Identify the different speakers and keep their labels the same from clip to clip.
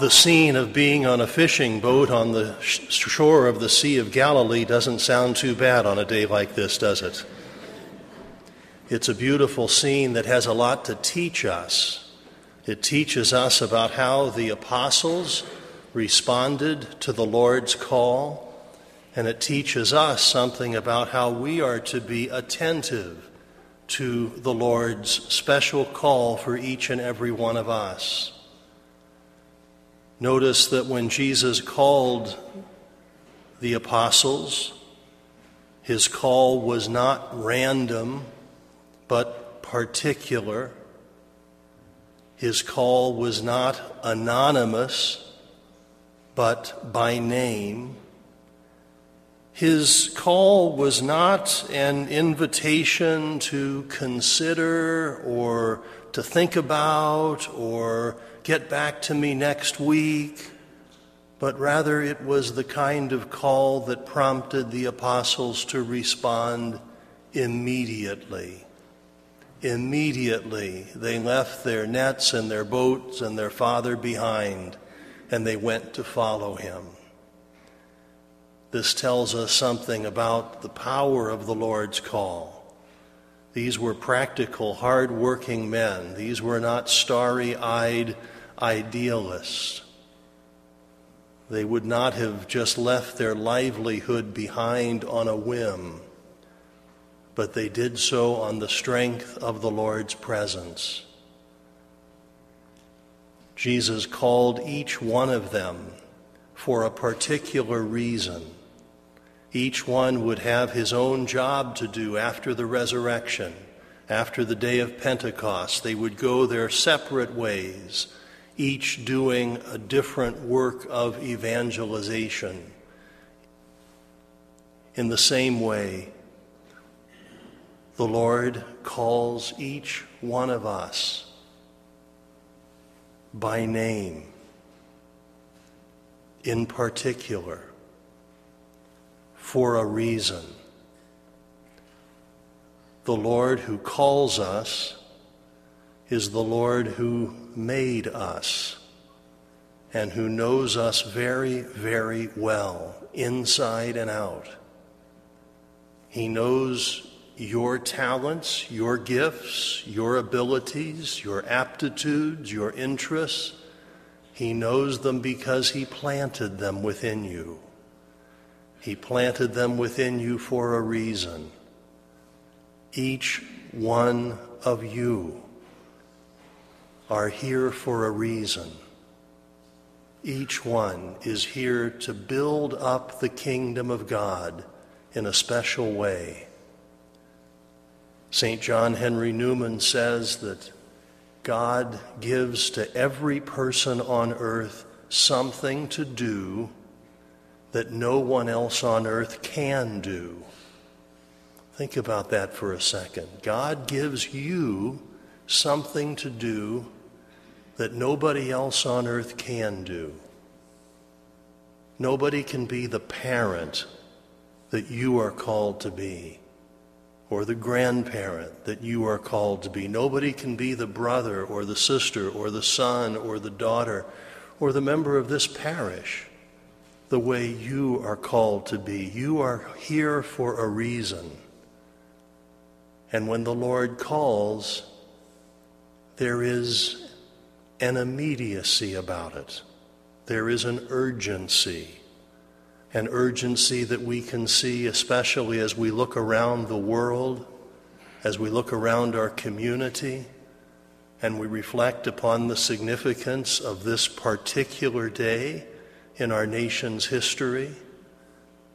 Speaker 1: The scene of being on a fishing boat on the shore of the Sea of Galilee doesn't sound too bad on a day like this, does it? It's a beautiful scene that has a lot to teach us. It teaches us about how the apostles responded to the Lord's call, and it teaches us something about how we are to be attentive to the Lord's special call for each and every one of us. Notice that when Jesus called the apostles, his call was not random, but particular. His call was not anonymous, but by name. His call was not an invitation to consider or to think about or get back to me next week, but rather it was the kind of call that prompted the apostles to respond immediately. Immediately, they left their nets and their boats and their father behind, and they went to follow him. This tells us something about the power of the Lord's call. These were practical, hard working men. These were not starry eyed idealists. They would not have just left their livelihood behind on a whim, but they did so on the strength of the Lord's presence. Jesus called each one of them for a particular reason. Each one would have his own job to do after the resurrection. After the day of Pentecost, they would go their separate ways each doing a different work of evangelization. In the same way, the Lord calls each one of us by name, in particular, for a reason. The Lord who calls us is the Lord who made us and who knows us very, very well, inside and out. He knows your talents, your gifts, your abilities, your aptitudes, your interests. He knows them because He planted them within you. He planted them within you for a reason. Each one of you are here for a reason. Each one is here to build up the kingdom of God in a special way. St. John Henry Newman says that God gives to every person on earth something to do that no one else on earth can do. Think about that for a second. God gives you something to do that nobody else on earth can do. Nobody can be the parent that you are called to be, or the grandparent that you are called to be. Nobody can be the brother or the sister or the son or the daughter or the member of this parish the way you are called to be. You are here for a reason. And when the Lord calls, there is an immediacy about it. There is an urgency, an urgency that we can see, especially as we look around the world, as we look around our community, and we reflect upon the significance of this particular day in our nation's history.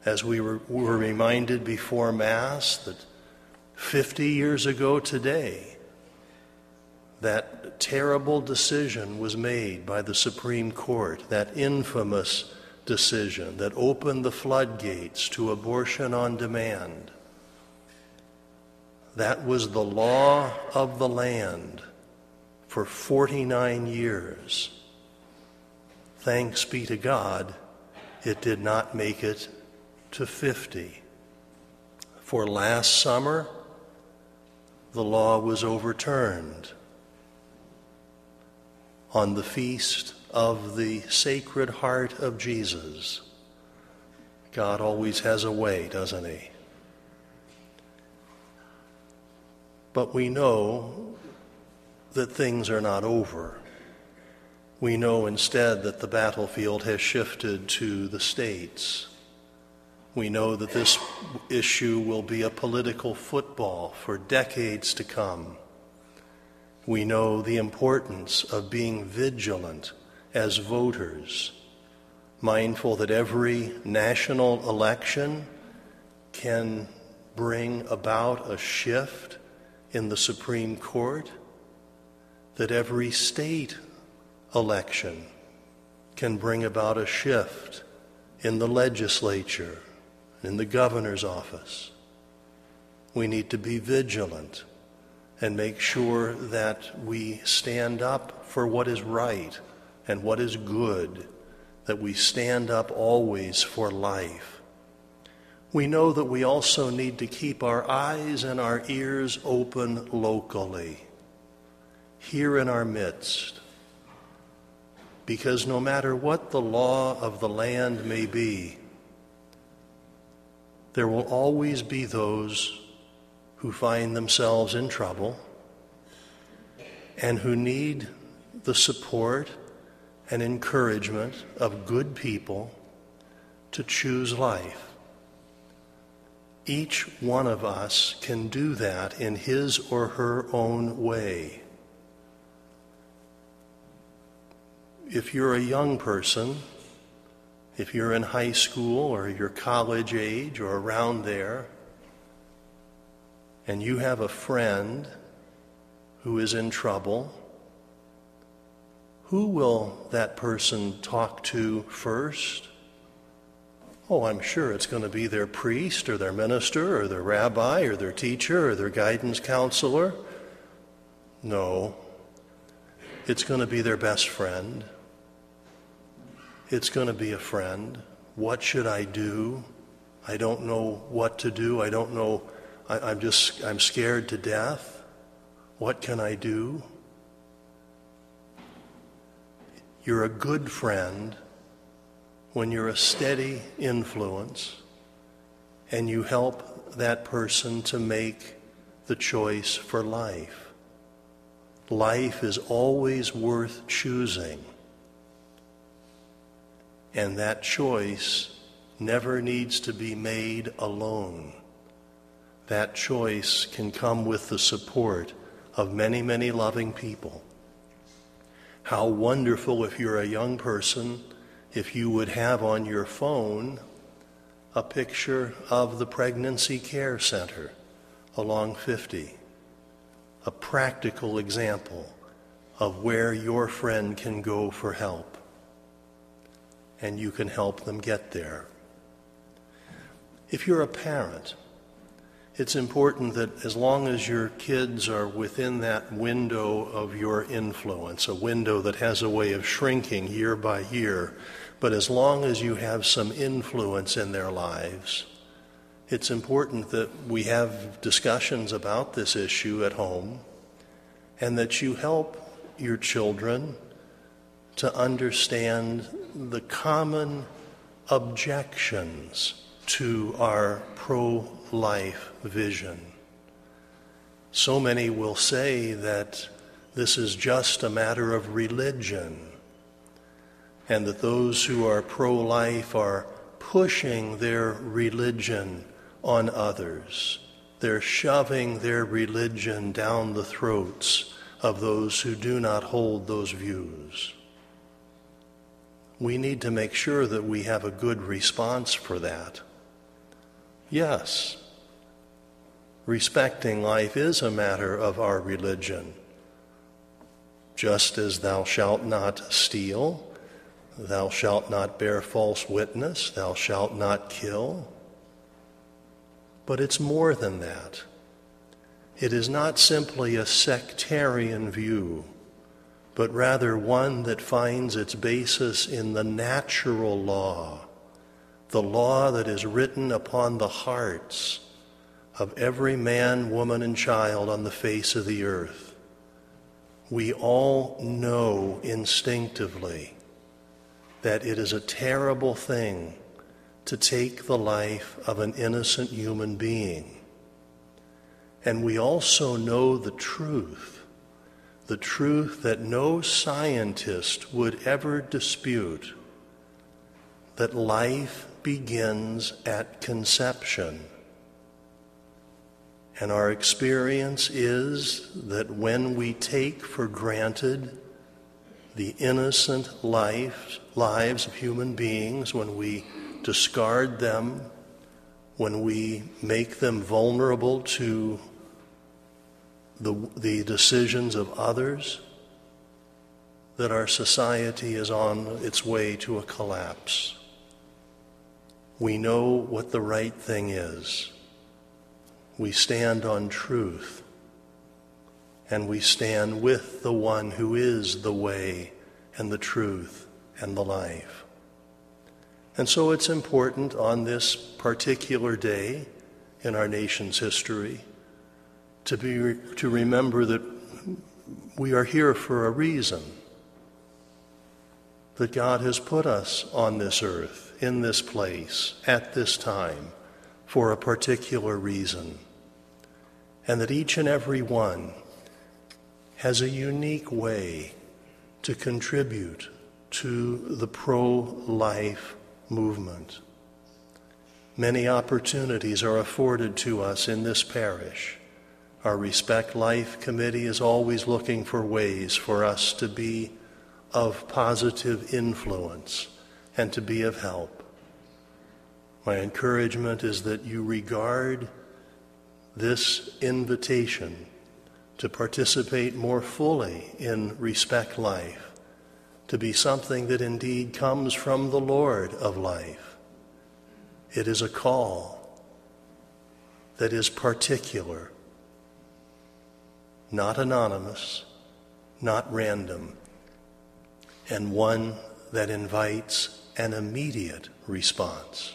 Speaker 1: As we were, were reminded before Mass that 50 years ago today, that terrible decision was made by the Supreme Court, that infamous decision that opened the floodgates to abortion on demand. That was the law of the land for 49 years. Thanks be to God, it did not make it to 50. For last summer, the law was overturned on the feast of the Sacred Heart of Jesus. God always has a way, doesn't He? But we know that things are not over. We know instead that the battlefield has shifted to the states. We know that this issue will be a political football for decades to come. We know the importance of being vigilant as voters, mindful that every national election can bring about a shift in the Supreme Court, that every state election can bring about a shift in the legislature, in the governor's office. We need to be vigilant and make sure that we stand up for what is right and what is good, that we stand up always for life. We know that we also need to keep our eyes and our ears open locally, here in our midst. Because no matter what the law of the land may be, there will always be those who find themselves in trouble and who need the support and encouragement of good people to choose life. Each one of us can do that in his or her own way. If you're a young person, if you're in high school or you're college age or around there, and you have a friend who is in trouble, who will that person talk to first? Oh, I'm sure it's going to be their priest or their minister or their rabbi or their teacher or their guidance counselor. No, it's going to be their best friend. It's going to be a friend. What should I do? I don't know what to do. I don't know. I, am just, I'm scared to death. What can I do? You're a good friend when you're a steady influence and you help that person to make the choice for life. Life is always worth choosing. And that choice never needs to be made alone. That choice can come with the support of many, many loving people. How wonderful if you're a young person if you would have on your phone a picture of the Pregnancy Care Center along 50, a practical example of where your friend can go for help, and you can help them get there. If you're a parent, it's important that as long as your kids are within that window of your influence, a window that has a way of shrinking year by year, but as long as you have some influence in their lives, it's important that we have discussions about this issue at home and that you help your children to understand the common objections to our pro life vision. So many will say that this is just a matter of religion and that those who are pro life are pushing their religion on others. They're shoving their religion down the throats of those who do not hold those views. We need to make sure that we have a good response for that. Yes, respecting life is a matter of our religion. Just as thou shalt not steal, Thou shalt not bear false witness, thou shalt not kill. But it's more than that. It is not simply a sectarian view, but rather one that finds its basis in the natural law, the law that is written upon the hearts of every man, woman, and child on the face of the earth. We all know instinctively that it is a terrible thing to take the life of an innocent human being. And we also know the truth, the truth that no scientist would ever dispute, that life begins at conception. And our experience is that when we take for granted the innocent life, lives of human beings, when we discard them, when we make them vulnerable to the, the decisions of others, that our society is on its way to a collapse. We know what the right thing is. We stand on truth. And we stand with the one who is the way and the truth and the life. And so it's important on this particular day in our nation's history to, be, to remember that we are here for a reason. That God has put us on this earth, in this place, at this time, for a particular reason. And that each and every one has a unique way to contribute to the pro life movement. Many opportunities are afforded to us in this parish our Respect Life Committee is always looking for ways for us to be of positive influence and to be of help. My encouragement is that you regard this invitation to participate more fully in Respect Life to be something that indeed comes from the Lord of life. It is a call that is particular not anonymous, not random, and one that invites an immediate response.